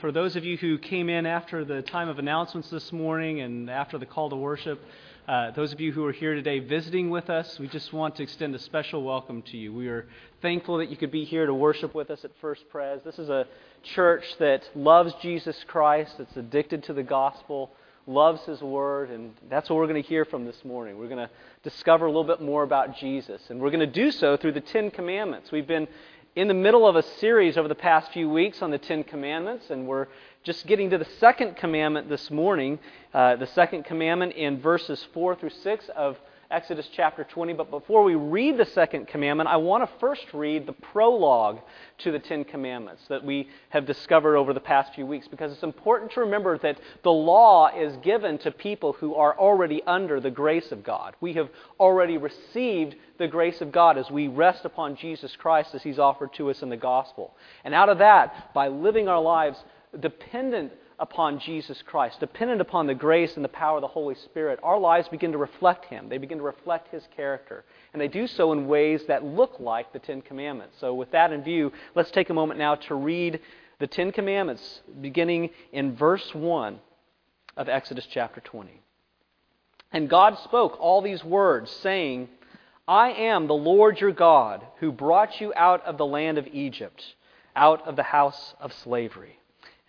For those of you who came in after the time of announcements this morning and after the call to worship, uh, those of you who are here today visiting with us, we just want to extend a special welcome to you. We are thankful that you could be here to worship with us at First Pres. This is a church that loves Jesus Christ, that's addicted to the gospel, loves His Word, and that's what we're going to hear from this morning. We're going to discover a little bit more about Jesus, and we're going to do so through the Ten Commandments. We've been in the middle of a series over the past few weeks on the Ten Commandments, and we're just getting to the second commandment this morning. Uh, the second commandment in verses 4 through 6 of Exodus chapter 20. But before we read the second commandment, I want to first read the prologue to the Ten Commandments that we have discovered over the past few weeks because it's important to remember that the law is given to people who are already under the grace of God. We have already received the grace of God as we rest upon Jesus Christ as He's offered to us in the gospel. And out of that, by living our lives dependent upon Jesus Christ, dependent upon the grace and the power of the Holy Spirit, our lives begin to reflect Him. They begin to reflect His character. And they do so in ways that look like the Ten Commandments. So, with that in view, let's take a moment now to read the Ten Commandments, beginning in verse 1 of Exodus chapter 20. And God spoke all these words, saying, I am the Lord your God, who brought you out of the land of Egypt, out of the house of slavery.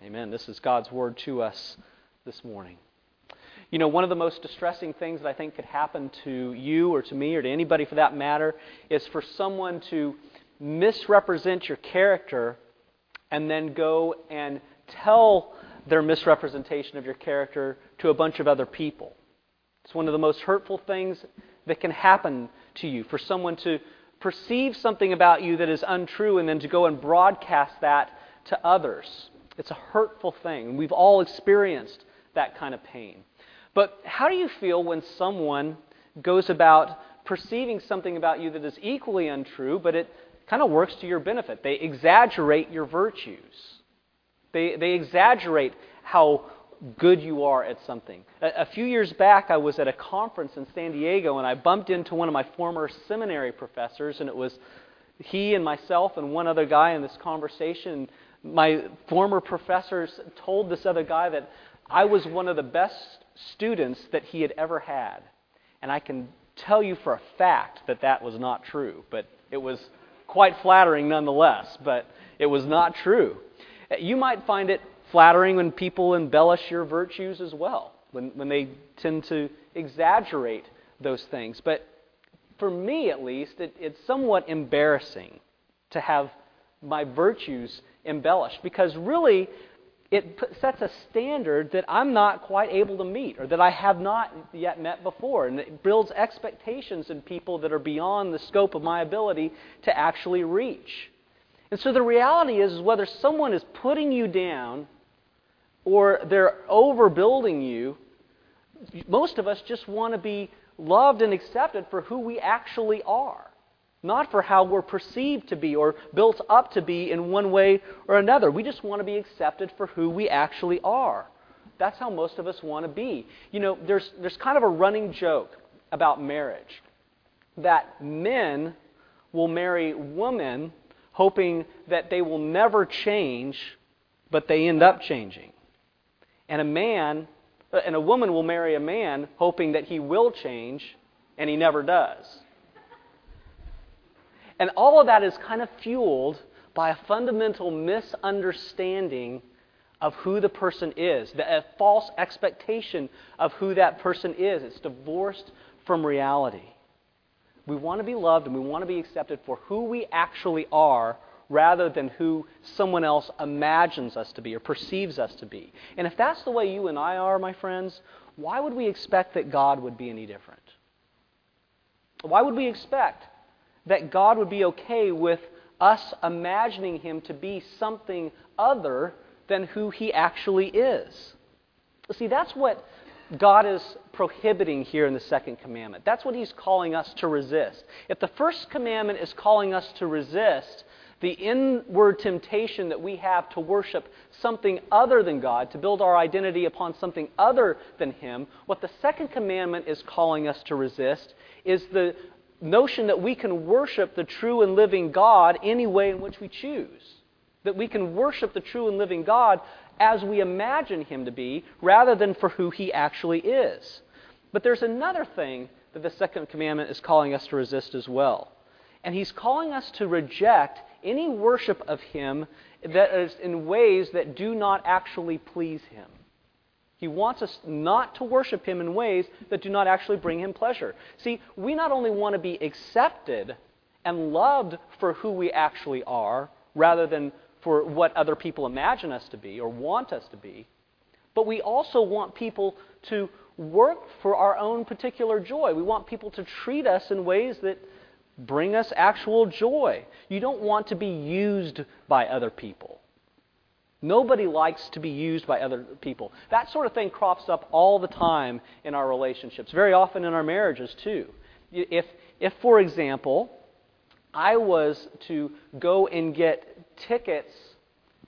Amen. This is God's word to us this morning. You know, one of the most distressing things that I think could happen to you or to me or to anybody for that matter is for someone to misrepresent your character and then go and tell their misrepresentation of your character to a bunch of other people. It's one of the most hurtful things that can happen to you for someone to perceive something about you that is untrue and then to go and broadcast that to others. It's a hurtful thing. We've all experienced that kind of pain. But how do you feel when someone goes about perceiving something about you that is equally untrue, but it kind of works to your benefit? They exaggerate your virtues, they, they exaggerate how good you are at something. A, a, few years back, I was at a conference in San Diego, and I bumped into one of my former seminary professors, and it was he and myself and one other guy in this conversation my former professors told this other guy that I was one of the best students that he had ever had. And I can tell you for a fact that that was not true, but it was quite flattering nonetheless, but it was not true. You might find it flattering when people embellish your virtues as well, when, when they tend to exaggerate those things. But for me, at least, it, it's somewhat embarrassing to have my virtues embellished because really it sets a standard that I'm not quite able to meet or that I have not yet met before. And it builds expectations in people that are beyond the scope of my ability to actually reach. And so the reality is, is whether someone is putting you down or they're overbuilding you, most of us just want to be loved and accepted for who we actually are not for how we're perceived to be or built up to be in one way or another. We just want to be accepted for who we actually are. That's how most of us want to be. You know, there's, there's kind of a running joke about marriage that men will marry women hoping that they will never change, but they end up changing. And a man, uh, and a woman will marry a man hoping that he will change, and he never does. And all of that is kind of fueled by a fundamental misunderstanding of who the person is, a false expectation of who that person is. It's divorced from reality. We want to be loved and we want to be accepted for who we actually are rather than who someone else imagines us to be or perceives us to be. And if that's the way you and I are, my friends, why would we expect that God would be any different? Why would we expect that God would be okay with us imagining him to be something other than who he actually is. See, that's what God is prohibiting here in the second commandment. That's what he's calling us to resist. If the first commandment is calling us to resist the inward temptation that we have to worship something other than God, to build our identity upon something other than Him, what the second commandment is calling us to resist is the notion that we can worship the true and living God any way in which we choose. That we can worship the true and living God as we imagine him to be rather than for who he actually is. But there's another thing that the second commandment is calling us to resist as well. And he's calling us to reject any worship of him that is in ways that do not actually please him. He wants us not to worship him in ways that do not actually bring him pleasure. See, we not only want to be accepted and loved for who we actually are, rather than for what other people imagine us to be or want us to be, but we also want people to work for our own particular joy. We want people to treat us in ways that bring us actual joy. You don't want to be used by other people. Nobody likes to be used by other people. That sort of thing crops up all the time in our relationships, very often in our marriages, too. If, if for example, I was to go and get tickets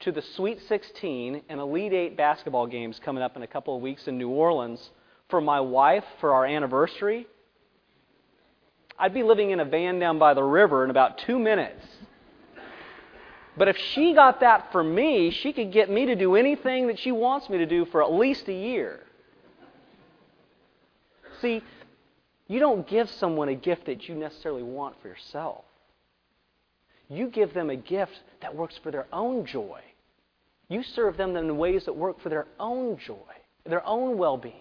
to the Sweet 16 and Elite 8 basketball games coming up in a couple of weeks in New Orleans for my wife for our anniversary, I'd be living in a van down by the river in about two minutes. But if she got that for me, she could get me to do anything that she wants me to do for at least a year. See, you don't give someone a gift that you necessarily want for yourself. You give them a gift that works for their own joy. You serve them in ways that work for their own joy, their own well being.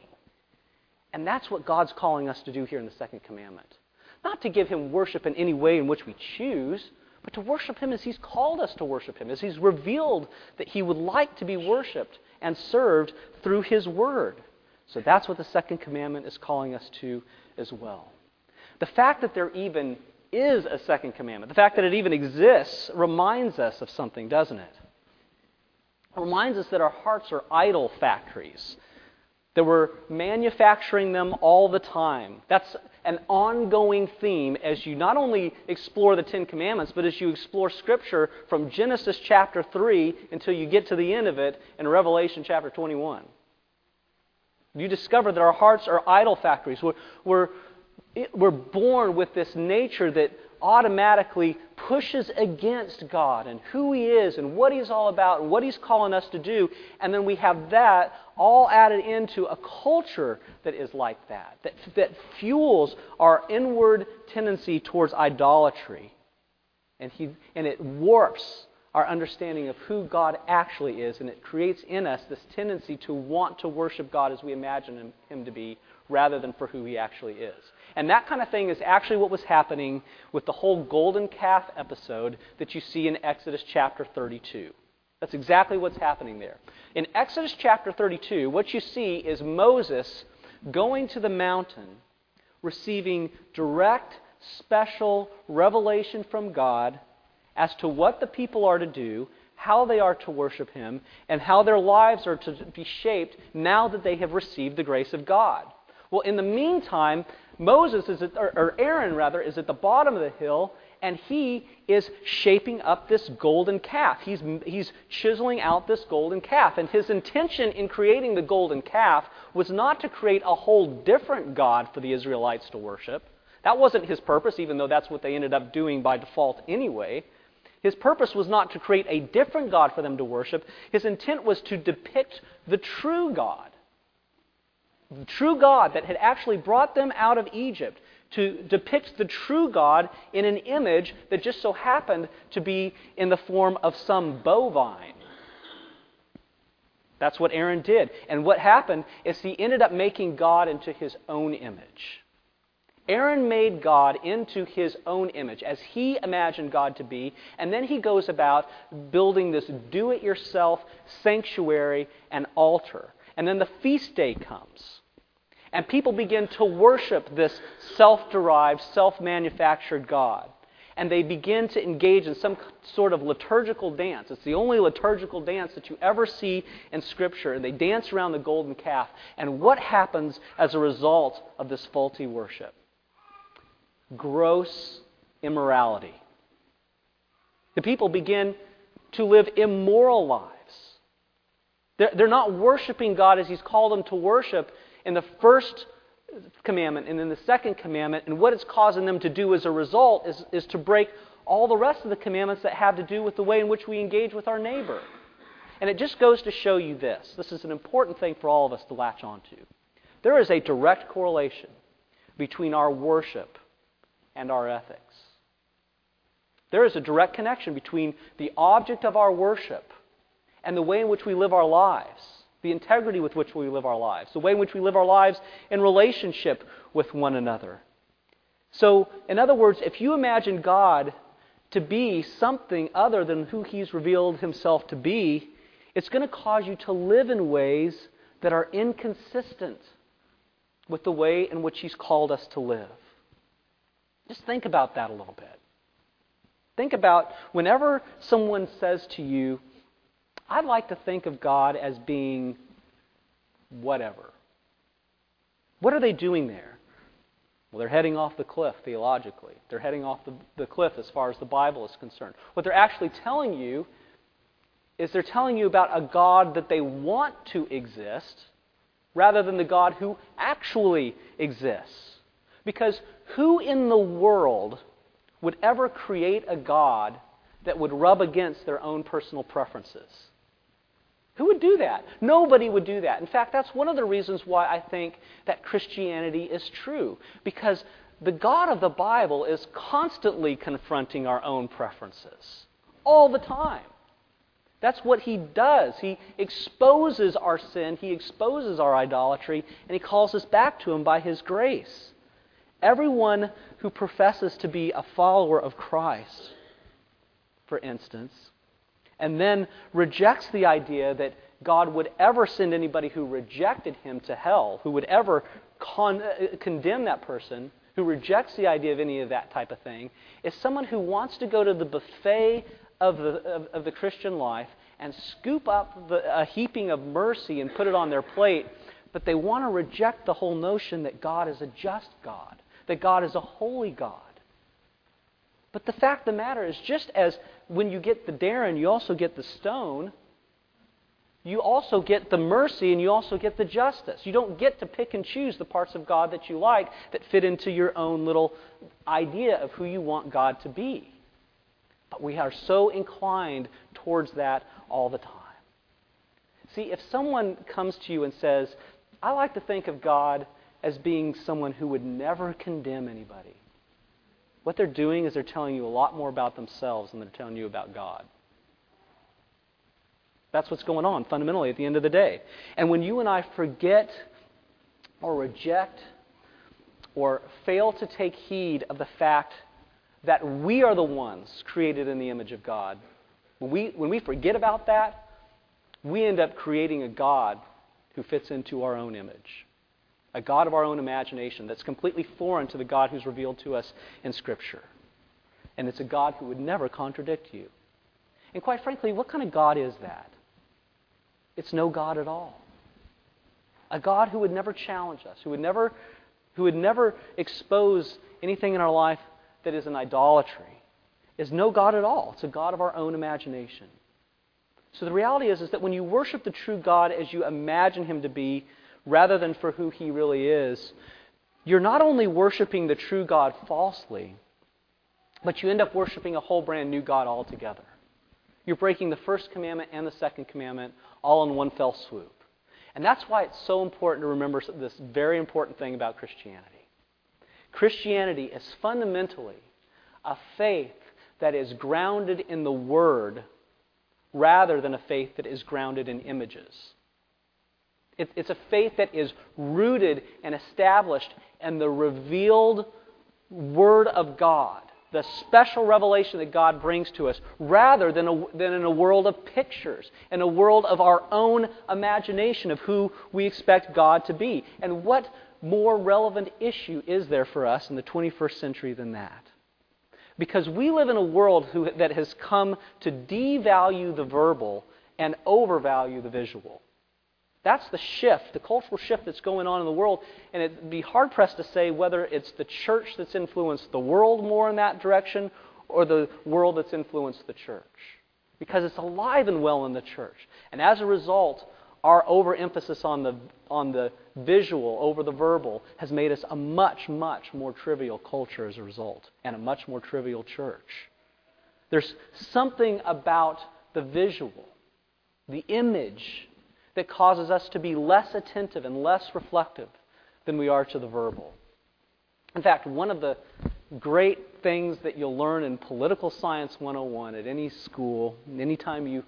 And that's what God's calling us to do here in the second commandment. Not to give Him worship in any way in which we choose, but to worship Him as He's called us to worship Him, as He's revealed that He would like to be worshiped and served through His Word. So that's what the second commandment is calling us to as well. The fact that there even is a second commandment. The fact that it even exists reminds us of something, doesn't it? It reminds us that our hearts are idol factories, that we're manufacturing them all the time. That's an ongoing theme as you not only explore the Ten Commandments, but as you explore Scripture from Genesis chapter 3 until you get to the end of it in Revelation chapter 21. You discover that our hearts are idol factories. We're, we're we're born with this nature that automatically pushes against God and who He is and what He's all about and what He's calling us to do. And then we have that all added into a culture that is like that, that, that fuels our inward tendency towards idolatry. And, he, and it warps our understanding of who God actually is, and it creates in us this tendency to want to worship God as we imagine him, him to be rather than for who He actually is. And that kind of thing is actually what was happening with the whole golden calf episode that you see in Exodus chapter 32. That's exactly what's happening there. In Exodus chapter 32, what you see is Moses going to the mountain, receiving direct, special revelation from God as to what the people are to do, how they are to worship Him, and how their lives are to be shaped now that they have received the grace of God. Well, in the meantime, Moses is at, or Aaron rather is at the bottom of the hill and he is shaping up this golden calf. He's, he's chiseling out this golden calf. And his intention in creating the golden calf was not to create a whole different God for the Israelites to worship. That wasn't his purpose, even though that's what they ended up doing by default anyway. His purpose was not to create a different God for them to worship. His intent was to depict the true God true God that had actually brought them out of Egypt to depict the true God in an image that just so happened to be in the form of some bovine. That's what Aaron did. And what happened is he ended up making God into his own image. Aaron made God into his own image, as he imagined God to be, and then he goes about building this do it yourself sanctuary and altar. And then the feast day comes. And people begin to worship this self derived, self manufactured God. and they begin to engage in some sort of liturgical dance. It's the only liturgical dance that you ever see in Scripture. And they dance around the golden calf. And what happens as a result of this faulty worship? Gross immorality. The people begin to live immoral lives. They're, they're not worshiping God as He's called them to worship in the first commandment and in the second commandment. And what it's causing them to do as a result is, is to break all the rest of the commandments that have to do with the way in which we engage with our neighbor. And it just goes to show you this. This is an important thing for all of us to latch onto. There is a direct correlation between our worship and our ethics. There is a direct connection between the object of our worship and the way in which we live our lives, the integrity with which we live our lives, the way in which we live our lives in relationship with one another. So, in other words, if you imagine God to be something other than who He's revealed Himself to be, it's going to cause you to live in ways that are inconsistent with the way in which He's called us to live. Just think about that a little bit. Think about whenever someone says to you, I'd like to think of God as being whatever. What are they doing there? Well, they're heading off the cliff theologically. They're heading off the, the cliff as far as the Bible is concerned. What they're actually telling you is they're telling you about a God that they want to exist rather than the God who actually exists. Because who in the world would ever create a God that would rub against their own personal preferences. Who would do that? Nobody would do that. In fact, that's one of the reasons why I think that Christianity is true. Because the God of the Bible is constantly confronting our own preferences. All the time. That's what he does. He exposes our sin, he exposes our idolatry, and he calls us back to him by his grace. Everyone who professes to be a follower of Christ, for instance, and then rejects the idea that God would ever send anybody who rejected him to hell, who would ever con- uh, condemn that person, who rejects the idea of any of that type of thing, is someone who wants to go to the buffet of the, of, of the Christian life and scoop up the, a heaping of mercy and put it on their plate, but they want to reject the whole notion that God is a just God that God is a holy God. But the fact of the matter is, just as when you get the darin, you also get the stone, you also get the mercy and you also get the justice. You don't get to pick and choose the parts of God that you like that fit into your own little idea of who you want God to be. But we are so inclined towards that all the time. See, if someone comes to you and says, I like to think of God as being someone who would never condemn anybody. What they're doing is they're telling you a lot more about themselves than they're telling you about God. That's what's going on fundamentally at the end of the day. And when you and I forget or reject or fail to take heed of the fact that we are the ones created in the image of God, when we, when we forget about that, we end up creating a God who fits into our own image a God of our own imagination that's completely foreign to the God who's revealed to us in Scripture. And it's a God who would never contradict you. And quite frankly, what kind of God is that? It's no God at all. A God who would never challenge us, who would never, who would never expose anything in our life that is an idolatry, is no God at all. It's a God of our own imagination. So the reality is, is that when you worship the true God as you imagine him to be, rather than for who he really is, you're not only worshiping the true God falsely, but you end up worshiping a whole brand new God altogether. You're breaking the first commandment and the second commandment all in one fell swoop. And that's why it's so important to remember this very important thing about Christianity. Christianity is fundamentally a faith that is grounded in the Word rather than a faith that is grounded in images. It's a faith that is rooted and established in the revealed Word of God, the special revelation that God brings to us, rather than, a, than in a world of pictures, in a world of our own imagination of who we expect God to be. And what more relevant issue is there for us in the 21st century than that? Because we live in a world who, that has come to devalue the verbal and overvalue the visual. That's the shift, the cultural shift that's going on in the world. And it'd be hard pressed to say whether it's the church that's influenced the world more in that direction or the world that's influenced the church. Because it's alive and well in the church. And as a result, our overemphasis on the, on the visual over the verbal has made us a much, much more trivial culture as a result, and a much more trivial church. There's something about the visual, the image, that causes us to be less attentive and less reflective than we are to the verbal. In fact, one of the great things that you'll learn in Political Science 101 at any school, anytime you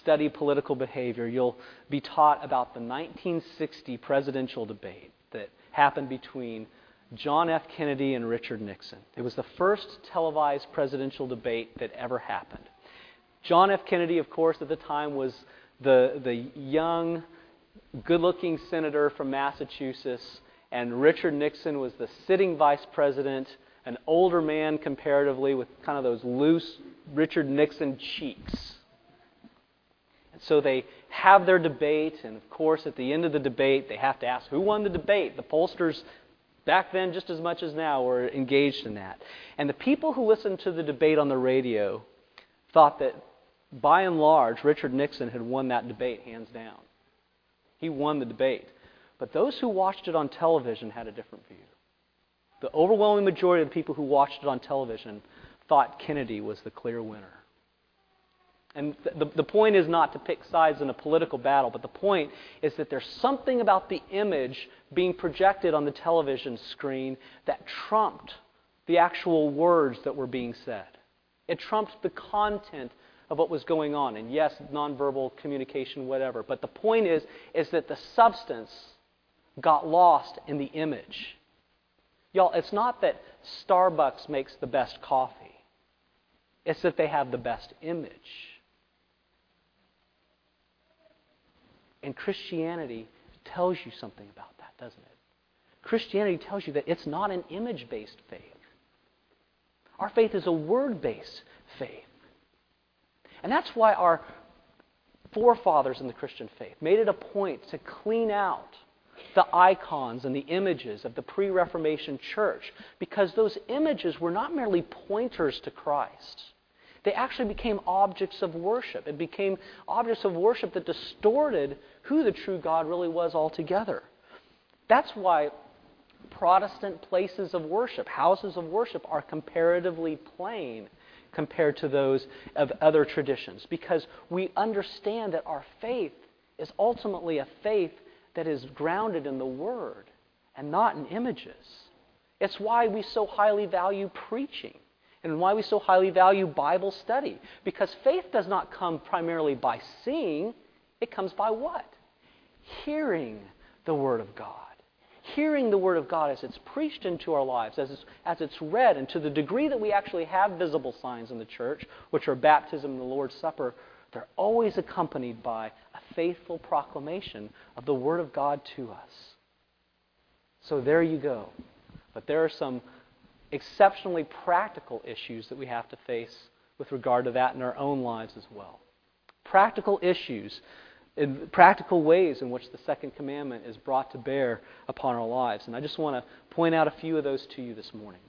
study political behavior, you'll be taught about the 1960 presidential debate that happened between John F. Kennedy and Richard Nixon. It was the first televised presidential debate that ever happened. John F. Kennedy, of course, at the time was the, the young, good looking senator from Massachusetts, and Richard Nixon was the sitting vice president, an older man comparatively with kind of those loose Richard Nixon cheeks. And So they have their debate, and of course, at the end of the debate, they have to ask who won the debate. The pollsters, back then just as much as now, were engaged in that. And the people who listened to the debate on the radio thought that, by and large, Richard Nixon had won that debate hands down. He won the debate. But those who watched it on television had a different view. The overwhelming majority of the people who watched it on television thought Kennedy was the clear winner. And the, the point is not to pick sides in a political battle, but the point is that there's something about the image being projected on the television screen that trumped the actual words that were being said. It trumped the content of what was going on. And yes, nonverbal communication, whatever. But the point is, is that the substance got lost in the image. Y'all, it's not that Starbucks makes the best coffee. It's that they have the best image. And Christianity tells you something about that, doesn't it? Christianity tells you that it's not an image based faith. Our faith is a word based faith. And that's why our forefathers in the Christian faith made it a point to clean out the icons and the images of the pre Reformation church because those images were not merely pointers to Christ. They actually became objects of worship. It became objects of worship that distorted who the true God really was altogether. That's why Protestant places of worship, houses of worship, are comparatively plain compared to those of other traditions because we understand that our faith is ultimately a faith that is grounded in the Word and not in images. It's why we so highly value preaching and why we so highly value Bible study. Because faith does not come primarily by seeing, it comes by what? Hearing the Word of God. Hearing the Word of God as it's preached into our lives, as it's, as it's read, and to the degree that we actually have visible signs in the church, which are baptism and the Lord's Supper, they're always accompanied by a faithful proclamation of the Word of God to us. So there you go. But there are some exceptionally practical issues that we have to face with regard to that in our own lives as well. Practical issues, in practical ways in which the second commandment is brought to bear upon our lives. And I just want to point out a few of those to you this morning.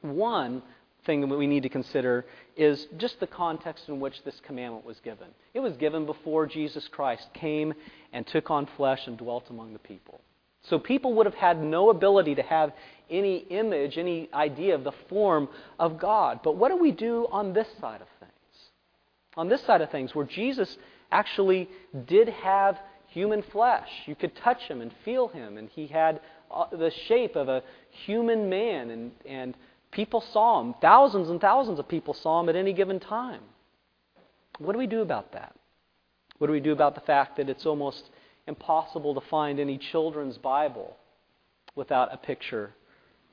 One thing that we need to consider is just the context in which this commandment was given. It was given before Jesus Christ came and took on flesh and dwelt among the people. So people would have had no ability to have any image, any idea of the form of God. But what do we do on this side of things? On this side of things, where Jesus actually did have human flesh. You could touch him and feel him, and he had uh, the shape of a human man, and, and people saw him. Thousands and thousands of people saw him at any given time. What do we do about that? What do we do about the fact that it's almost impossible to find any children's Bible without a picture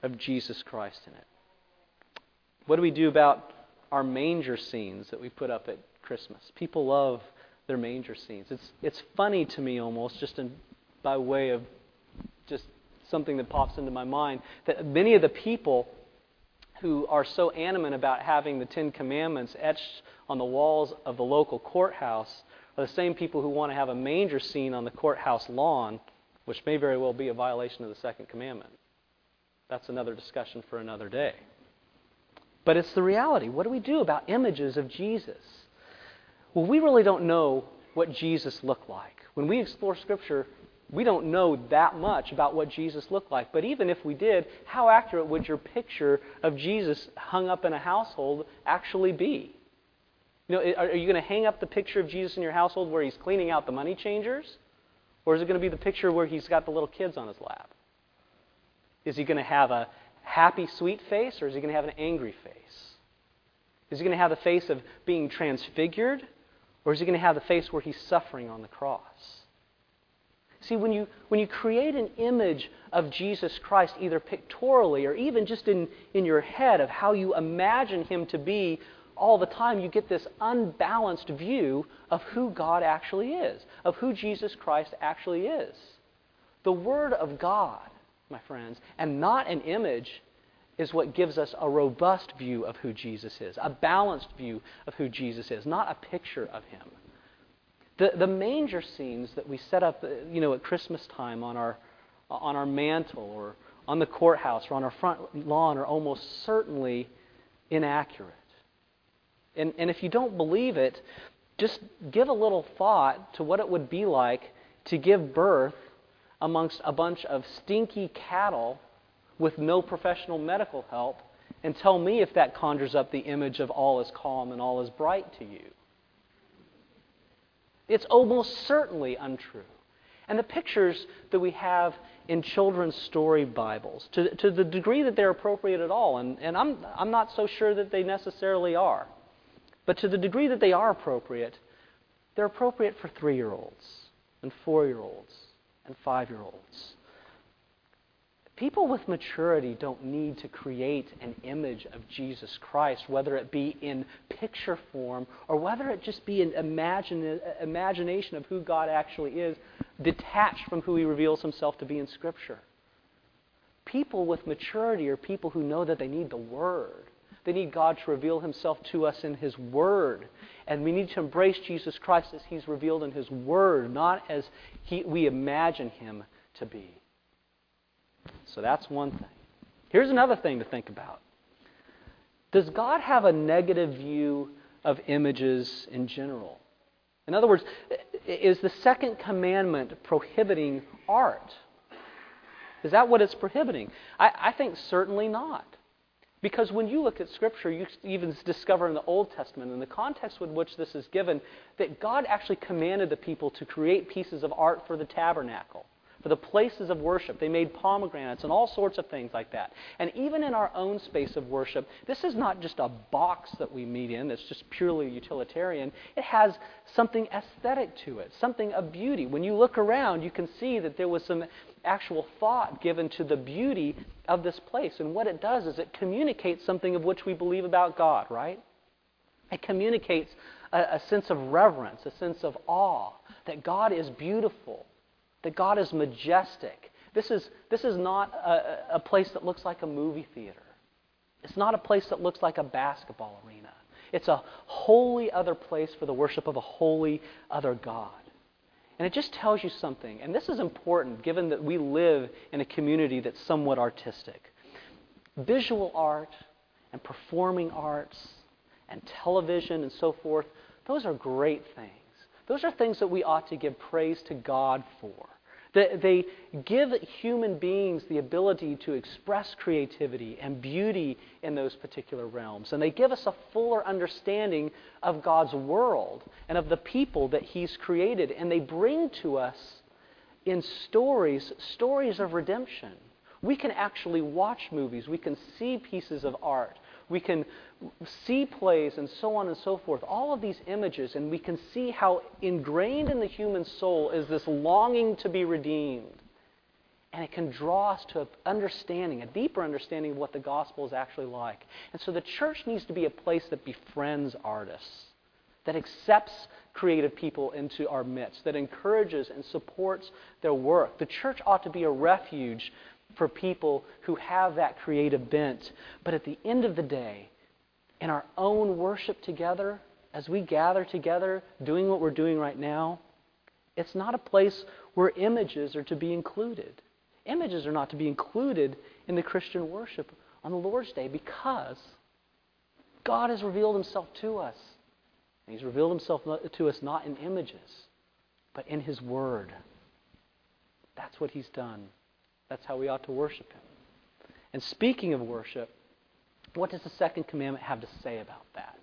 of Jesus Christ in it. What do we do about our manger scenes that we put up at Christmas? People love their manger scenes. It's, it's funny to me almost, just in, by way of just something that pops into my mind, that many of the people who are so animate about having the Ten Commandments etched on the walls of the local courthouse are the same people who want to have a manger scene on the courthouse lawn, which may very well be a violation of the Second Commandment. That's another discussion for another day. But it's the reality. What do we do about images of Jesus? Well, we really don't know what Jesus looked like. When we explore Scripture, we don't know that much about what Jesus looked like. But even if we did, how accurate would your picture of Jesus hung up in a household actually be? You know, are you going to hang up the picture of Jesus in your household where he's cleaning out the money changers? Or is it going to be the picture where he's got the little kids on his lap? Is he going to have a happy, sweet face, or is he going to have an angry face? Is he going to have the face of being transfigured, or is he going to have the face where he's suffering on the cross? See, when you, when you create an image of Jesus Christ, either pictorially or even just in, in your head of how you imagine him to be all the time, you get this unbalanced view of who God actually is, of who Jesus Christ actually is. The Word of God, my friends, and not an image, is what gives us a robust view of who Jesus is, a balanced view of who Jesus is, not a picture of him. The, the manger scenes that we set up, uh, you know, at Christmas time on our, on our mantle or on the courthouse or on our front lawn are almost certainly inaccurate. And, and if you don't believe it, just give a little thought to what it would be like to give birth amongst a bunch of stinky cattle with no professional medical help and tell me if that conjures up the image of all is calm and all is bright to you. It's almost certainly untrue. And the pictures that we have in children's story Bibles, to, to the degree that they're appropriate at all, and, and I'm, I'm not so sure that they necessarily are, but to the degree that they are appropriate, they're appropriate for three year olds, and four year olds, and five year olds. People with maturity don't need to create an image of Jesus Christ, whether it be in picture form or whether it just be an imagine, imagination of who God actually is, detached from who He reveals Himself to be in Scripture. People with maturity are people who know that they need the Word. They need God to reveal Himself to us in His Word. And we need to embrace Jesus Christ as He's revealed in His Word, not as he, we imagine Him to be. So that's one thing. Here's another thing to think about Does God have a negative view of images in general? In other words, is the second commandment prohibiting art? Is that what it's prohibiting? I, I think certainly not. Because when you look at Scripture, you even discover in the Old Testament, in the context with which this is given, that God actually commanded the people to create pieces of art for the tabernacle for the places of worship. They made pomegranates and all sorts of things like that. And even in our own space of worship, this is not just a box that we meet in that's just purely utilitarian. It has something aesthetic to it, something of beauty. When you look around, you can see that there was some actual thought given to the beauty of this place. And what it does is it communicates something of which we believe about God, right? It communicates a, a sense of reverence, a sense of awe, that God is beautiful that God is majestic. This is, this is not a, a place that looks like a movie theater. It's not a place that looks like a basketball arena. It's a holy other place for the worship of a holy other God. And it just tells you something. And this is important given that we live in a community that's somewhat artistic. Visual art and performing arts and television and so forth, those are great things. Those are things that we ought to give praise to God for. They give human beings the ability to express creativity and beauty in those particular realms. And they give us a fuller understanding of God's world and of the people that He's created. And they bring to us in stories, stories of redemption. We can actually watch movies, we can see pieces of art, we can see plays and so on and so forth, all of these images, and we can see how ingrained in the human soul is this longing to be redeemed. And it can draw us to an understanding, a deeper understanding of what the gospel is actually like. And so the church needs to be a place that befriends artists, that accepts creative people into our midst, that encourages and supports their work. The church ought to be a refuge for people who have that creative bent. But at the end of the day, in our own worship together, as we gather together doing what we're doing right now, it's not a place where images are to be included. Images are not to be included in the Christian worship on the Lord's Day because God has revealed himself to us. And he's revealed himself to us not in images, but in his word. That's what he's done. That's how we ought to worship him. And speaking of worship, what does the second commandment have to say about that?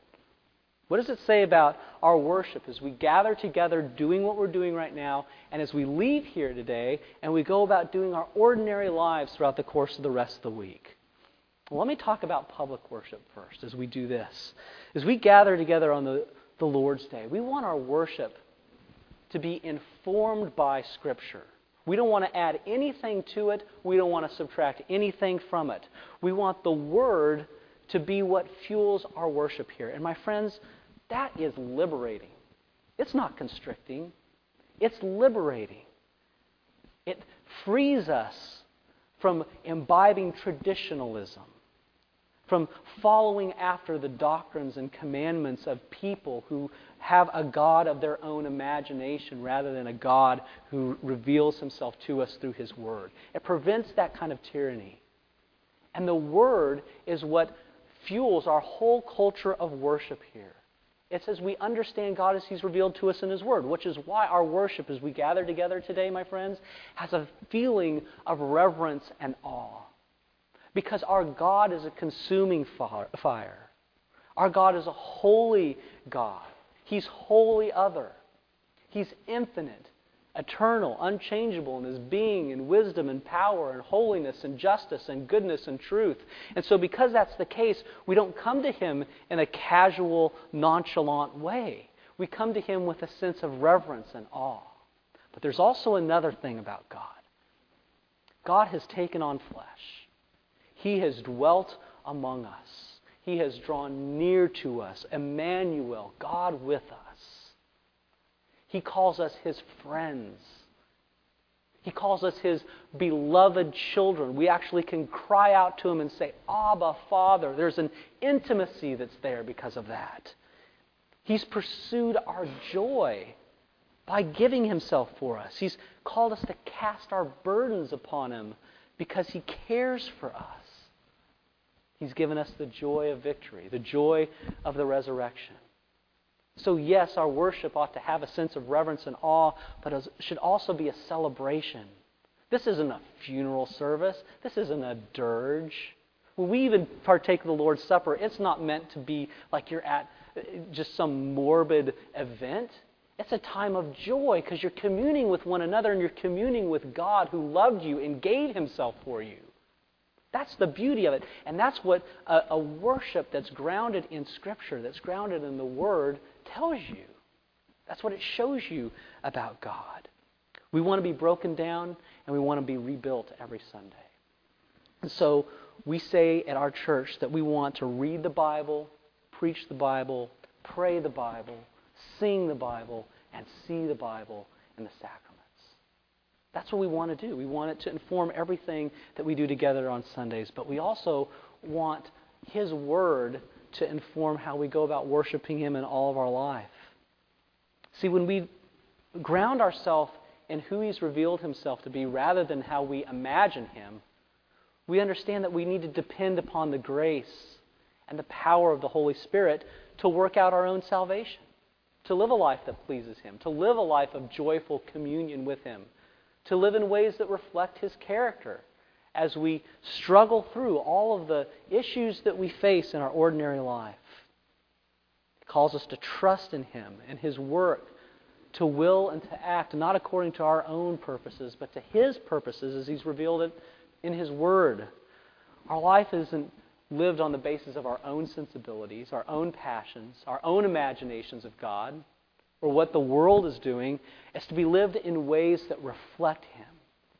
What does it say about our worship as we gather together doing what we're doing right now, and as we leave here today and we go about doing our ordinary lives throughout the course of the rest of the week? Well, let me talk about public worship first as we do this. As we gather together on the, the Lord's Day, we want our worship to be informed by Scripture. We don't want to add anything to it. We don't want to subtract anything from it. We want the Word to be what fuels our worship here. And my friends, that is liberating. It's not constricting, it's liberating. It frees us from imbibing traditionalism, from following after the doctrines and commandments of people who have a God of their own imagination rather than a God who reveals himself to us through his word. It prevents that kind of tyranny. And the word is what fuels our whole culture of worship here. It says we understand God as He's revealed to us in His Word, which is why our worship, as we gather together today, my friends, has a feeling of reverence and awe. Because our God is a consuming fire. Our God is a holy God. He's wholly other. He's infinite eternal, unchangeable in his being and wisdom and power and holiness and justice and goodness and truth. And so, because that's the case, we don't come to him in a casual, nonchalant way. We come to him with a sense of reverence and awe. But there's also another thing about God God has taken on flesh, He has dwelt among us. He has drawn near to us, Emmanuel, God with us. He calls us his friends. He calls us his beloved children. We actually can cry out to him and say, Abba, Father. There's an intimacy that's there because of that. He's pursued our joy by giving himself for us. He's called us to cast our burdens upon him because he cares for us. He's given us the joy of victory, the joy of the resurrection. So, yes, our worship ought to have a sense of reverence and awe, but it should also be a celebration. This isn't a funeral service, this isn't a dirge. When we even partake of the Lord's Supper, it's not meant to be like you're at uh, just some morbid event. It's a time of joy because you're communing with one another and you're communing with God who loved you and gave himself for you. That's the beauty of it. And that's what a, a worship that's grounded in Scripture, that's grounded in the Word, tells you. That's what it shows you about God. We want to be broken down and we want to be rebuilt every Sunday. And so we say at our church that we want to read the Bible, preach the Bible, pray the Bible, sing the Bible, and see the Bible in the sacraments. That's what we want to do. We want it to inform everything that we do together on Sundays, but we also want His Word to inform how we go about worshiping Him in all of our life. See, when we ground ourselves in who He's revealed Himself to be rather than how we imagine Him, we understand that we need to depend upon the grace and the power of the Holy Spirit to work out our own salvation, to live a life that pleases Him, to live a life of joyful communion with Him, to live in ways that reflect His character as we struggle through all of the issues that we face in our ordinary life. It calls us to trust in Him and His work, to will and to act, not according to our own purposes, but to His purposes as He's revealed it in His Word. Our life isn't lived on the basis of our own sensibilities, our own passions, our own imaginations of God, or what the world is doing. is to be lived in ways that reflect Him,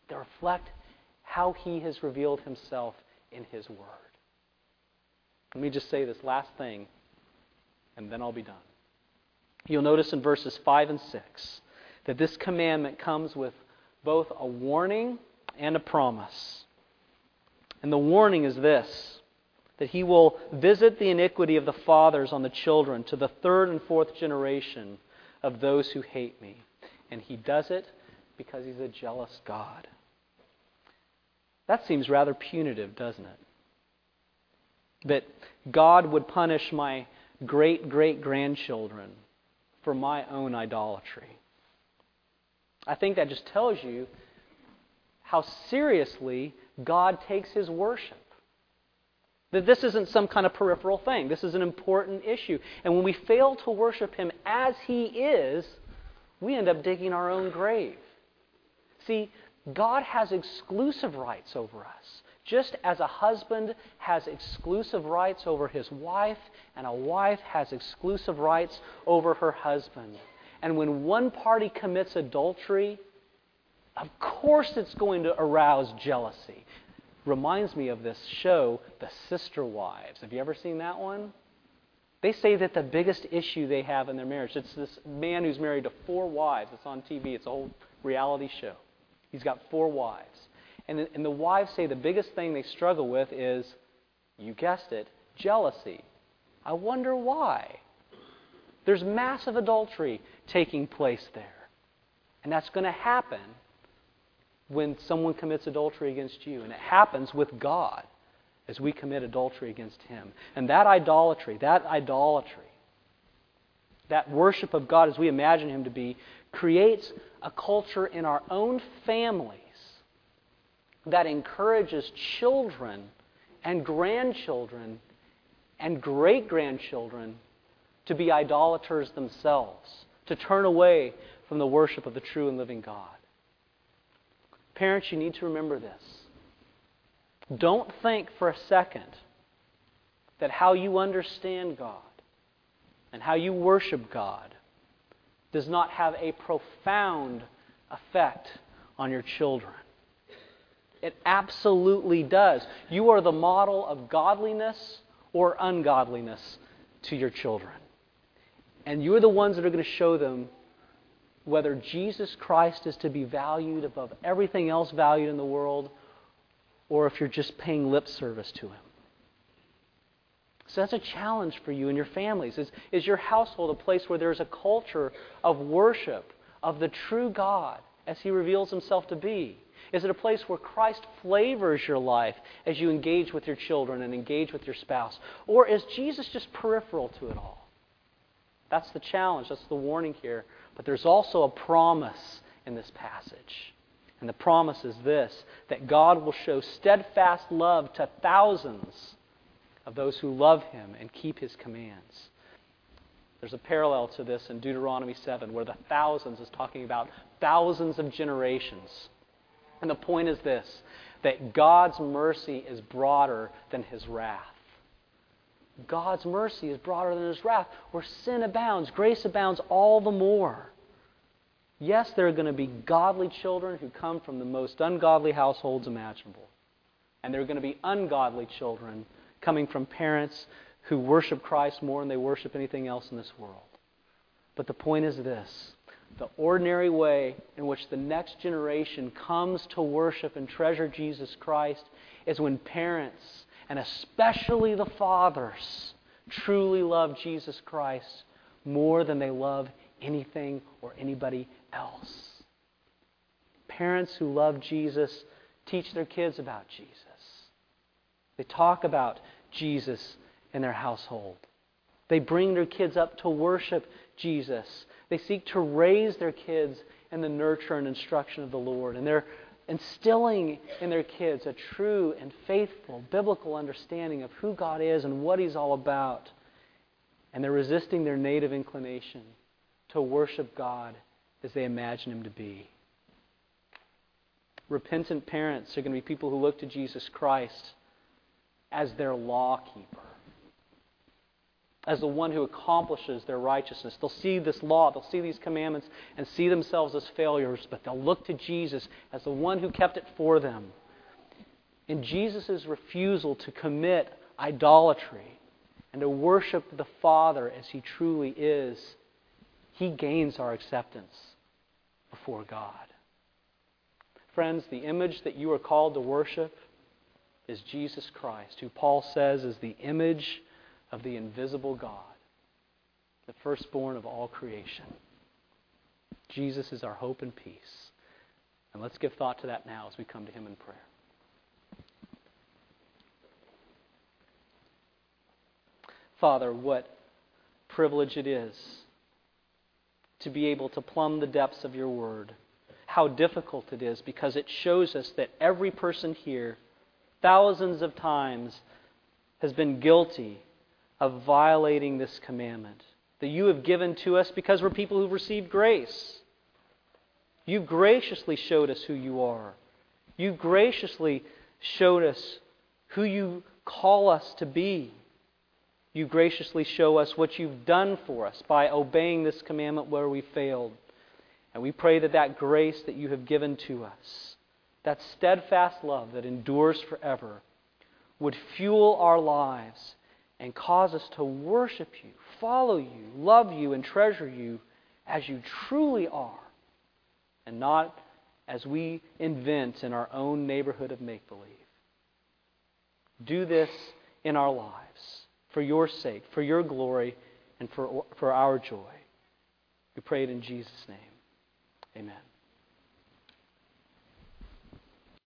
that reflect how he has revealed himself in his word. Let me just say this last thing, and then I'll be done. You'll notice in verses 5 and 6 that this commandment comes with both a warning and a promise. And the warning is this that he will visit the iniquity of the fathers on the children to the third and fourth generation of those who hate me. And he does it because he's a jealous God. That seems rather punitive, doesn't it? That God would punish my great great grandchildren for my own idolatry. I think that just tells you how seriously God takes his worship. That this isn't some kind of peripheral thing. This is an important issue. And when we fail to worship him as he is, we end up digging our own grave. See, God has exclusive rights over us. Just as a husband has exclusive rights over his wife, and a wife has exclusive rights over her husband. And when one party commits adultery, of course it's going to arouse jealousy. Reminds me of this show, The Sister Wives. Have you ever seen that one? They say that the biggest issue they have in their marriage, it's this man who's married to four wives. It's on TV, it's a whole reality show. He's got four wives. And the, and the wives say the biggest thing they struggle with is, you guessed it, jealousy. I wonder why. There's massive adultery taking place there. And that's going to happen when someone commits adultery against you. And it happens with God as we commit adultery against Him. And that idolatry, that idolatry, that worship of God as we imagine Him to be, creates a culture in our own families that encourages children and grandchildren and great grandchildren to be idolaters themselves, to turn away from the worship of the true and living God. Parents, you need to remember this. Don't think for a second that how you understand God and how you worship God does not have a profound effect on your children. It absolutely does. You are the model of godliness or ungodliness to your children. And you're the ones that are going to show them whether Jesus Christ is to be valued above everything else valued in the world or if you're just paying lip service to Him. So that's a challenge for you and your families. Is, is your household a place where there's a culture of worship of the true God as He reveals Himself to be? Is it a place where Christ flavors your life as you engage with your children and engage with your spouse? Or is Jesus just peripheral to it all? That's the challenge. That's the warning here. But there's also a promise in this passage. And the promise is this that God will show steadfast love to thousands of those who love him and keep his commands. There's a parallel to this in Deuteronomy 7, where the thousands is talking about thousands of generations. And the point is this that God's mercy is broader than his wrath. God's mercy is broader than his wrath. Where sin abounds, grace abounds all the more. Yes, there are going to be godly children who come from the most ungodly households imaginable. And there are going to be ungodly children coming from parents who worship Christ more than they worship anything else in this world. But the point is this the ordinary way in which the next generation comes to worship and treasure Jesus Christ is when parents, and especially the fathers, truly love Jesus Christ more than they love anything or anybody else. Parents who love Jesus teach their kids about Jesus. They talk about Jesus in their household. They bring their kids up to worship Jesus. They seek to raise their kids in the nurture and instruction of the Lord. And they're instilling in their kids a true and faithful biblical understanding of who God is and what He's all about. And they're resisting their native inclination to worship God as they imagine Him to be. Repentant parents are going to be people who look to Jesus Christ as their law keeper as the one who accomplishes their righteousness. They'll see this law, they'll see these commandments, and see themselves as failures, but they'll look to Jesus as the one who kept it for them. In Jesus' refusal to commit idolatry and to worship the Father as he truly is, he gains our acceptance before God. Friends, the image that you are called to worship is Jesus Christ, who Paul says is the image of the invisible God, the firstborn of all creation. Jesus is our hope and peace. And let's give thought to that now as we come to him in prayer. Father, what privilege it is to be able to plumb the depths of your word. How difficult it is because it shows us that every person here, thousands of times, has been guilty of violating this commandment that you have given to us because we're people who've received grace. You've graciously showed us who you are. You've graciously showed us who you call us to be you graciously show us what you've done for us by obeying this commandment where we failed. And we pray that that grace that you have given to us, that steadfast love that endures forever, would fuel our lives and cause us to worship you, follow you, love you, and treasure you as you truly are, and not as we invent in our own neighborhood of make believe. Do this in our lives for your sake, for your glory, and for, for our joy. We pray it in Jesus' name. Amen.